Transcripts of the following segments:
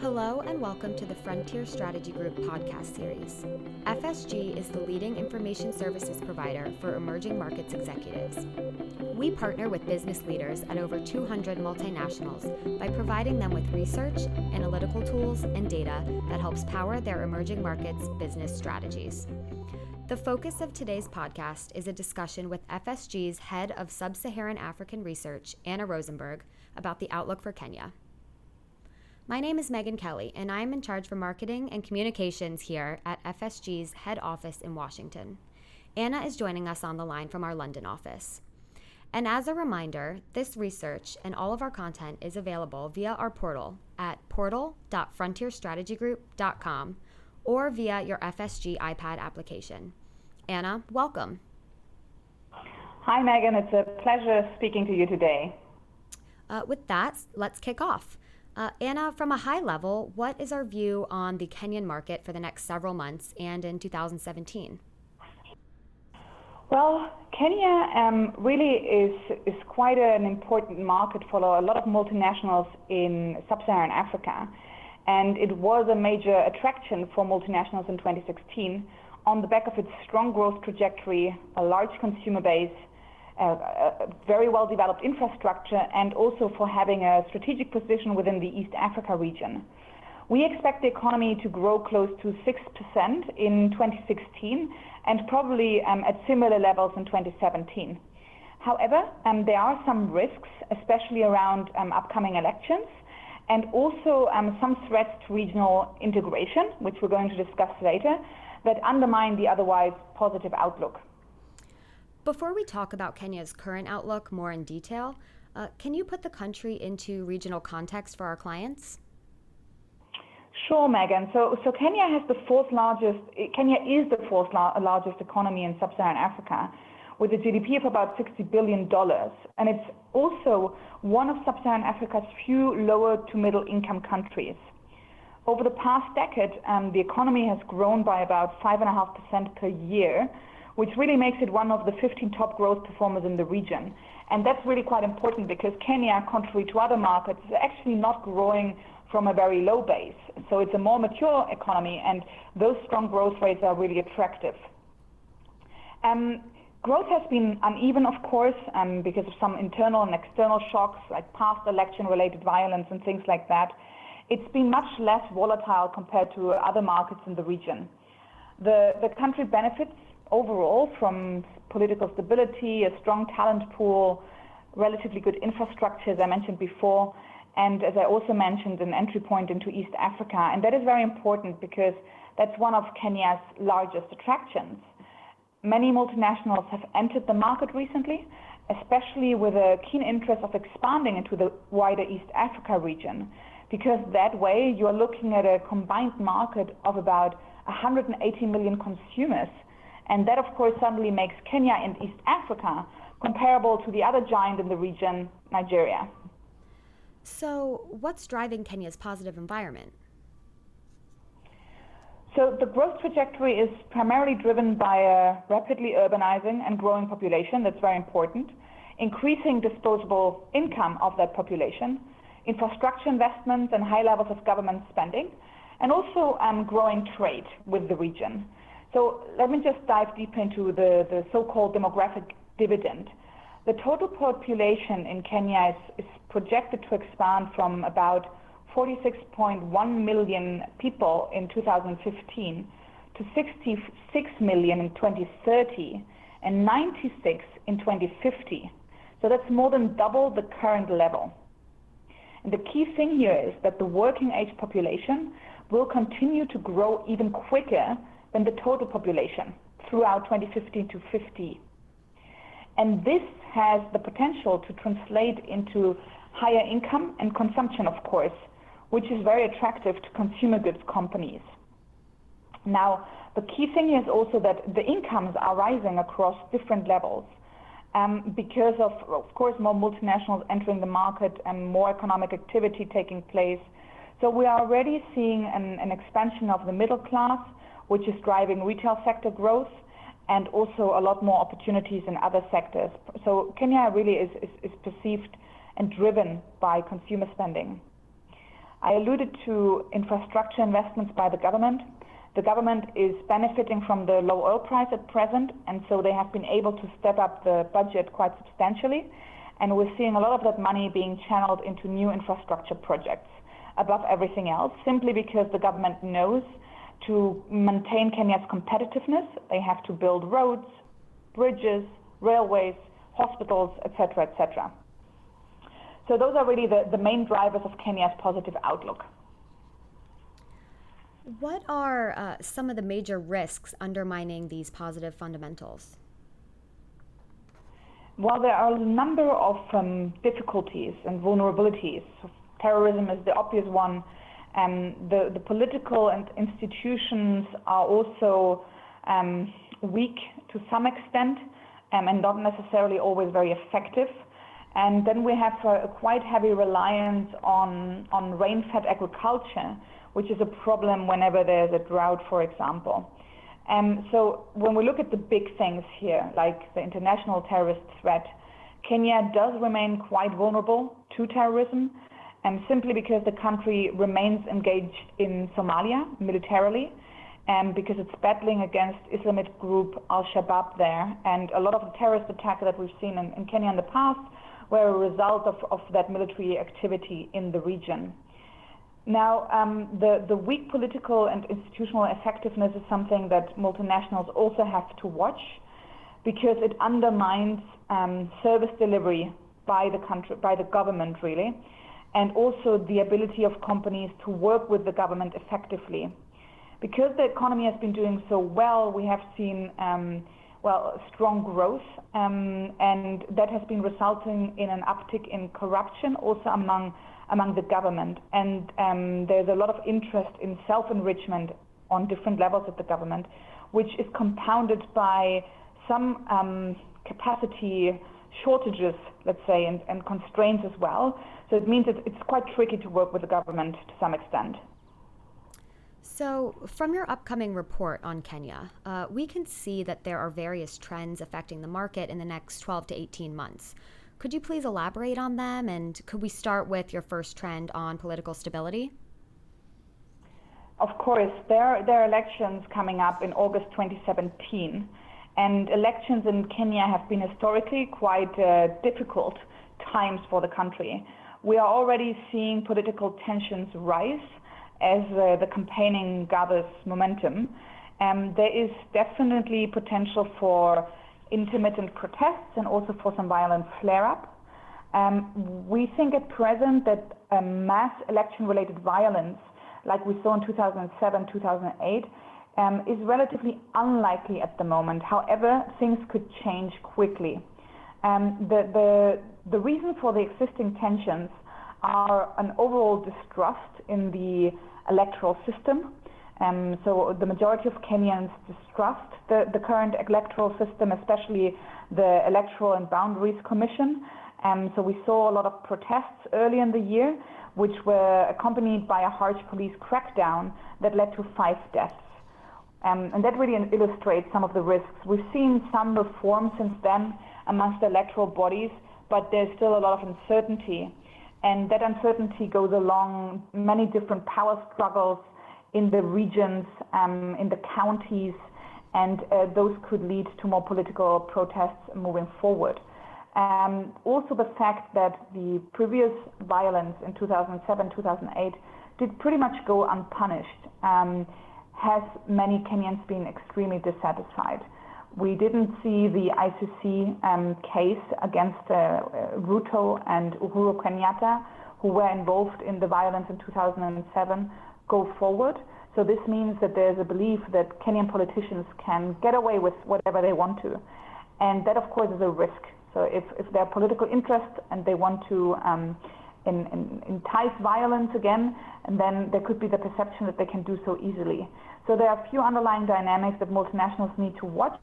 Hello, and welcome to the Frontier Strategy Group podcast series. FSG is the leading information services provider for emerging markets executives. We partner with business leaders at over 200 multinationals by providing them with research, analytical tools, and data that helps power their emerging markets business strategies. The focus of today's podcast is a discussion with FSG's head of sub Saharan African research, Anna Rosenberg, about the outlook for Kenya. My name is Megan Kelly, and I am in charge for marketing and communications here at FSG's head office in Washington. Anna is joining us on the line from our London office. And as a reminder, this research and all of our content is available via our portal at portal.frontierstrategygroup.com or via your FSG iPad application. Anna, welcome. Hi, Megan. It's a pleasure speaking to you today. Uh, with that, let's kick off. Uh, Anna, from a high level, what is our view on the Kenyan market for the next several months and in 2017? Well, Kenya um, really is is quite an important market for a lot of multinationals in sub-Saharan Africa, and it was a major attraction for multinationals in 2016 on the back of its strong growth trajectory, a large consumer base, a very well-developed infrastructure, and also for having a strategic position within the East Africa region. We expect the economy to grow close to 6% in 2016 and probably um, at similar levels in 2017. However, um, there are some risks, especially around um, upcoming elections, and also some threats to regional integration, which we're going to discuss later, that undermine the otherwise positive outlook. Before we talk about Kenya's current outlook more in detail, uh, can you put the country into regional context for our clients? Sure, Megan. So, so Kenya has the fourth largest. Kenya is the fourth largest economy in sub-Saharan Africa, with a GDP of about 60 billion dollars, and it's also one of sub-Saharan Africa's few lower to middle income countries. Over the past decade, um, the economy has grown by about five and a half percent per year, which really makes it one of the 15 top growth performers in the region. And that's really quite important because Kenya, contrary to other markets, is actually not growing from a very low base. So it's a more mature economy, and those strong growth rates are really attractive. Um, growth has been uneven, of course, um, because of some internal and external shocks, like past election-related violence and things like that. It's been much less volatile compared to other markets in the region. The, the country benefits overall from political stability, a strong talent pool, relatively good infrastructure, as I mentioned before, and as I also mentioned, an entry point into East Africa. And that is very important because that's one of Kenya's largest attractions. Many multinationals have entered the market recently, especially with a keen interest of expanding into the wider East Africa region, because that way you are looking at a combined market of about 180 million consumers and that, of course, suddenly makes Kenya and East Africa comparable to the other giant in the region, Nigeria. So, what's driving Kenya's positive environment? So, the growth trajectory is primarily driven by a rapidly urbanizing and growing population. That's very important. Increasing disposable income of that population, infrastructure investments, and high levels of government spending, and also um, growing trade with the region. So let me just dive deep into the, the so-called demographic dividend. The total population in Kenya is, is projected to expand from about 46.1 million people in 2015 to 66 million in 2030 and 96 in 2050. So that's more than double the current level. And the key thing here is that the working age population will continue to grow even quicker than the total population throughout 2015 to 50. And this has the potential to translate into higher income and consumption, of course, which is very attractive to consumer goods companies. Now, the key thing is also that the incomes are rising across different levels um, because of, of course, more multinationals entering the market and more economic activity taking place. So we are already seeing an, an expansion of the middle class which is driving retail sector growth, and also a lot more opportunities in other sectors. So Kenya really is, is, is perceived and driven by consumer spending. I alluded to infrastructure investments by the government. The government is benefiting from the low oil price at present, and so they have been able to step up the budget quite substantially. And we're seeing a lot of that money being channeled into new infrastructure projects above everything else, simply because the government knows to maintain Kenya's competitiveness, they have to build roads, bridges, railways, hospitals, etc., etc. So those are really the, the main drivers of Kenya's positive outlook. What are uh, some of the major risks undermining these positive fundamentals? Well, there are a number of um, difficulties and vulnerabilities. Terrorism is the obvious one. Um, the, the political and institutions are also um, weak to some extent um, and not necessarily always very effective. And then we have uh, a, quite heavy reliance on, rain-fed agriculture, which is a problem whenever there's a drought, for example. And so when we look at the big things here, like the international terrorist threat, Kenya does remain quite vulnerable to terrorism, and simply because the country remains engaged in Somalia militarily, and because it's battling against Islamist group Al-Shabaab there, and a lot of the terrorist attacks that we've seen in Kenya in the past were a result of, that military activity in the region. Now, um, the, the weak political and institutional effectiveness is something that multinationals also have to watch because it undermines um, service delivery by the country, by the government really, and also the ability of companies to work with the government effectively. Because the economy has been doing so well, we have seen um, well, strong growth, um, and that has been resulting in an uptick in corruption also among among the government. And um, there's a lot of interest in self-enrichment on different levels of the government, which is compounded by some um, capacity shortages, let's say, and, and constraints as well. So it means it's quite tricky to work with the government to some extent. So, from your upcoming report on Kenya, uh, we can see that there are various trends affecting the market in the next 12 to 18 months. Could you please elaborate on them? And could we start with your first trend on political stability? Of course, there, there are elections coming up in August 2017. And elections in Kenya have been historically quite uh, difficult times for the country. We are already seeing political tensions rise as uh, the campaigning gathers momentum. Um, there is definitely potential for intermittent protests and also for some violent flare-up. Um, we think at present that mass election-related violence, like we saw in 2007, 2008, um, is relatively unlikely at the moment. However, things could change quickly. Um, the, the, the reason for the existing tensions are an overall distrust in the electoral system. Um, so the majority of Kenyans distrust the, the current electoral system, especially the Electoral and Boundaries Commission. Um, so we saw a lot of protests early in the year, which were accompanied by a harsh police crackdown that led to five deaths. Um, and that really illustrates some of the risks. We've seen some reform since then amongst the electoral bodies, but there's still a lot of uncertainty. And that uncertainty goes along many different power struggles in the regions, um, in the counties, and uh, those could lead to more political protests moving forward. Um, also, the fact that the previous violence in 2007, 2008 did pretty much go unpunished um, has many Kenyans been extremely dissatisfied. We didn't see the ICC um, case against uh, Ruto and Uhuru Kenyatta, who were involved in the violence in 2007, go forward. So this means that there's a belief that Kenyan politicians can get away with whatever they want to. And that, of course, is a risk. So if, if there are political interests and they want to um, in, in, entice violence again, and then there could be the perception that they can do so easily. So there are a few underlying dynamics that multinationals need to watch.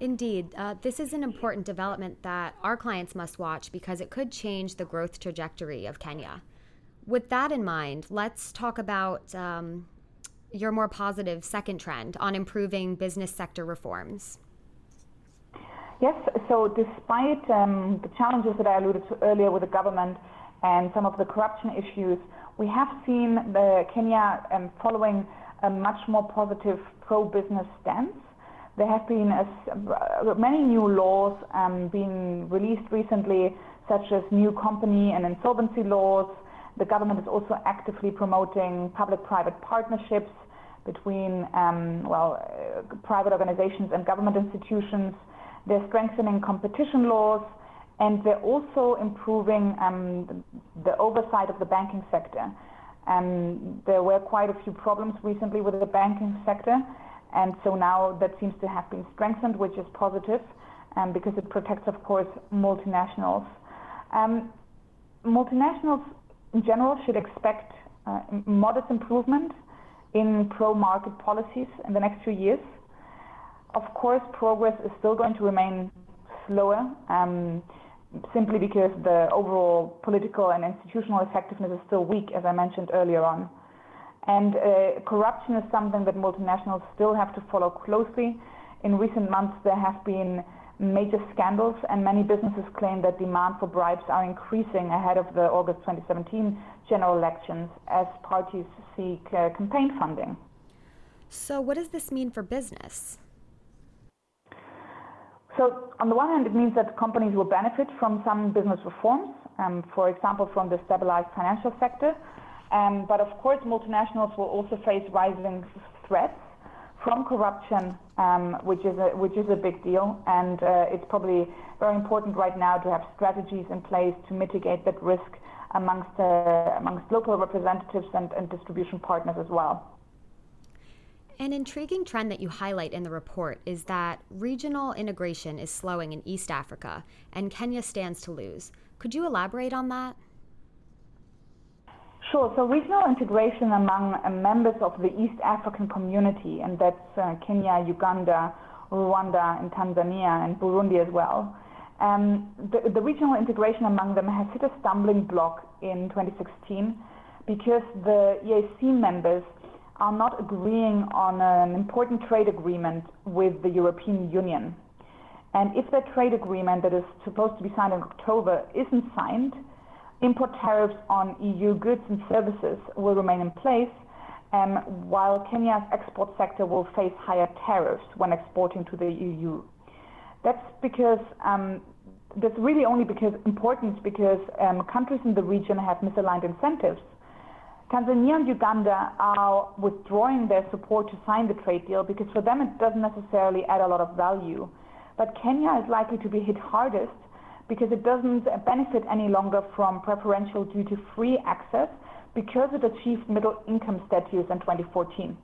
Indeed. Uh, this is an important development that our clients must watch because it could change the growth trajectory of Kenya. With that in mind, let's talk about um, your more positive second trend on improving business sector reforms? Yes, so despite um, the challenges that I alluded to earlier with the government and some of the corruption issues, we have seen Kenya um, following a much more positive pro-business stance. There have been a, uh, many new laws um, being released recently, such as new company and insolvency laws. The government is also actively promoting public-private partnerships between, um, well, uh, private organizations and government institutions. They're strengthening competition laws, and they're also improving um, the oversight of the banking sector. Um, there were quite a few problems recently with the banking sector, and so now that seems to have been strengthened, which is positive, um, because it protects, of course, multinationals. Um, multinationals in general should expect uh, modest improvement in pro-market policies in the next few years. Of course, progress is still going to remain slower, um, simply because the overall political and institutional effectiveness is still weak, as I mentioned earlier on. And uh, corruption is something that multinationals still have to follow closely. In recent months, there have been major scandals, and many businesses claim that demand for bribes are increasing ahead of the August 2017 general elections as parties seek uh, campaign funding. So, what does this mean for business? So, on the one hand, it means that companies will benefit from some business reforms, um, for example, from the stabilized financial sector. Um, but of course, multinationals will also face rising threats from corruption, um, which is a which is a big deal, and uh, it's probably very important right now to have strategies in place to mitigate that risk amongst uh, amongst local representatives and distribution partners as well. An intriguing trend that you highlight in the report is that regional integration is slowing in East Africa, and Kenya stands to lose. Could you elaborate on that? Sure. So regional integration among uh, members of the East African community, and that's uh, Kenya, Uganda, Rwanda, and Tanzania, and Burundi as well. Um, the, the, regional integration among them has hit a stumbling block in 2016 because the EAC members are not agreeing on an important trade agreement with the European Union. And if that trade agreement that is supposed to be signed in October isn't signed, import tariffs on EU goods and services will remain in place, um, while Kenya's export sector will face higher tariffs when exporting to the EU. That's because um, that's really only because important because um, countries in the region have misaligned incentives Tanzania and Uganda are withdrawing their support to sign the trade deal because for them it doesn't necessarily add a lot of value. But Kenya is likely to be hit hardest because it doesn't benefit any longer from preferential duty-free access because it achieved middle income status in 2014.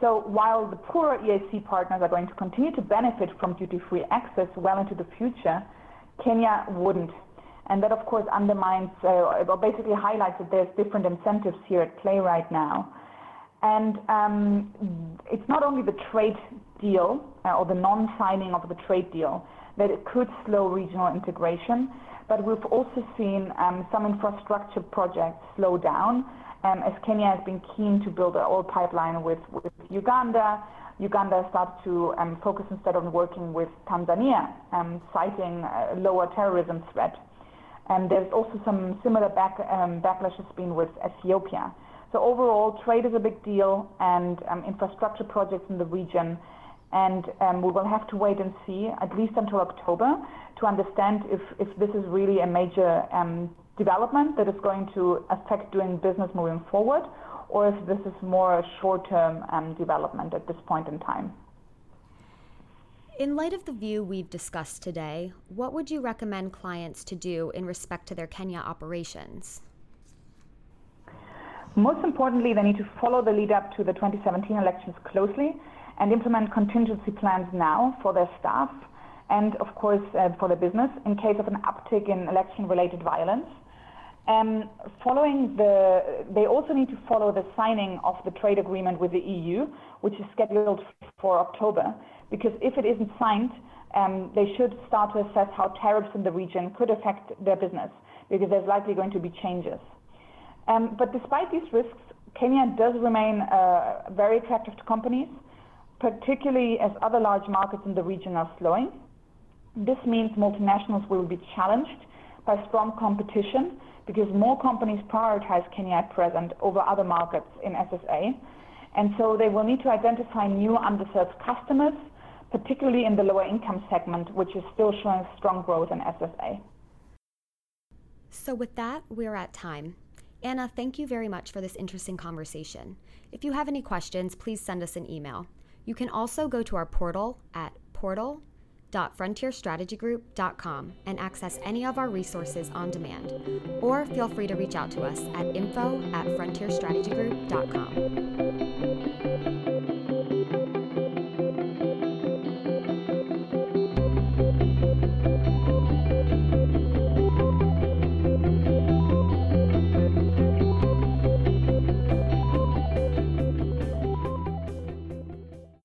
So while the poorer EAC partners are going to continue to benefit from duty-free access well into the future, Kenya wouldn't. And that, of course, undermines uh, or basically highlights that there's different incentives here at play right now. And um, it's not only the trade deal uh, or the non-signing of the trade deal that it could slow regional integration, but we've also seen um, some infrastructure projects slow down um, as Kenya has been keen to build an oil pipeline with, Uganda. Uganda started to um, focus instead on working with Tanzania, citing a lower terrorism threat. And there's also some similar back, backlash has been with Ethiopia. So overall, trade is a big deal and infrastructure projects in the region. And um, we will have to wait and see, at least until October, to understand if, if this is really a major um, development that is going to affect doing business moving forward, or if this is more a short-term um, development at this point in time. In light of the view we've discussed today, what would you recommend clients to do in respect to their Kenya operations? Most importantly, they need to follow the lead up to the 2017 elections closely and implement contingency plans now for their staff and, of course, uh, for their business in case of an uptick in election related violence. Um, following the, they also need to follow the signing of the trade agreement with the EU, which is scheduled for October, because if it isn't signed, um, they should start to assess how tariffs in the region could affect their business, because there's likely going to be changes. Um, but despite these risks, Kenya does remain uh, very attractive to companies, particularly as other large markets in the region are slowing. This means multinationals will be challenged by strong competition because more companies prioritize Kenya at present over other markets in SSA. And so they will need to identify new underserved customers, particularly in the lower income segment, which is still showing strong growth in SSA. So, with that, we're at time. Anna, thank you very much for this interesting conversation. If you have any questions, please send us an email. You can also go to our portal at portal.frontierstrategygroup.com and access any of our resources on demand, or feel free to reach out to us at info at frontierstrategygroup.com.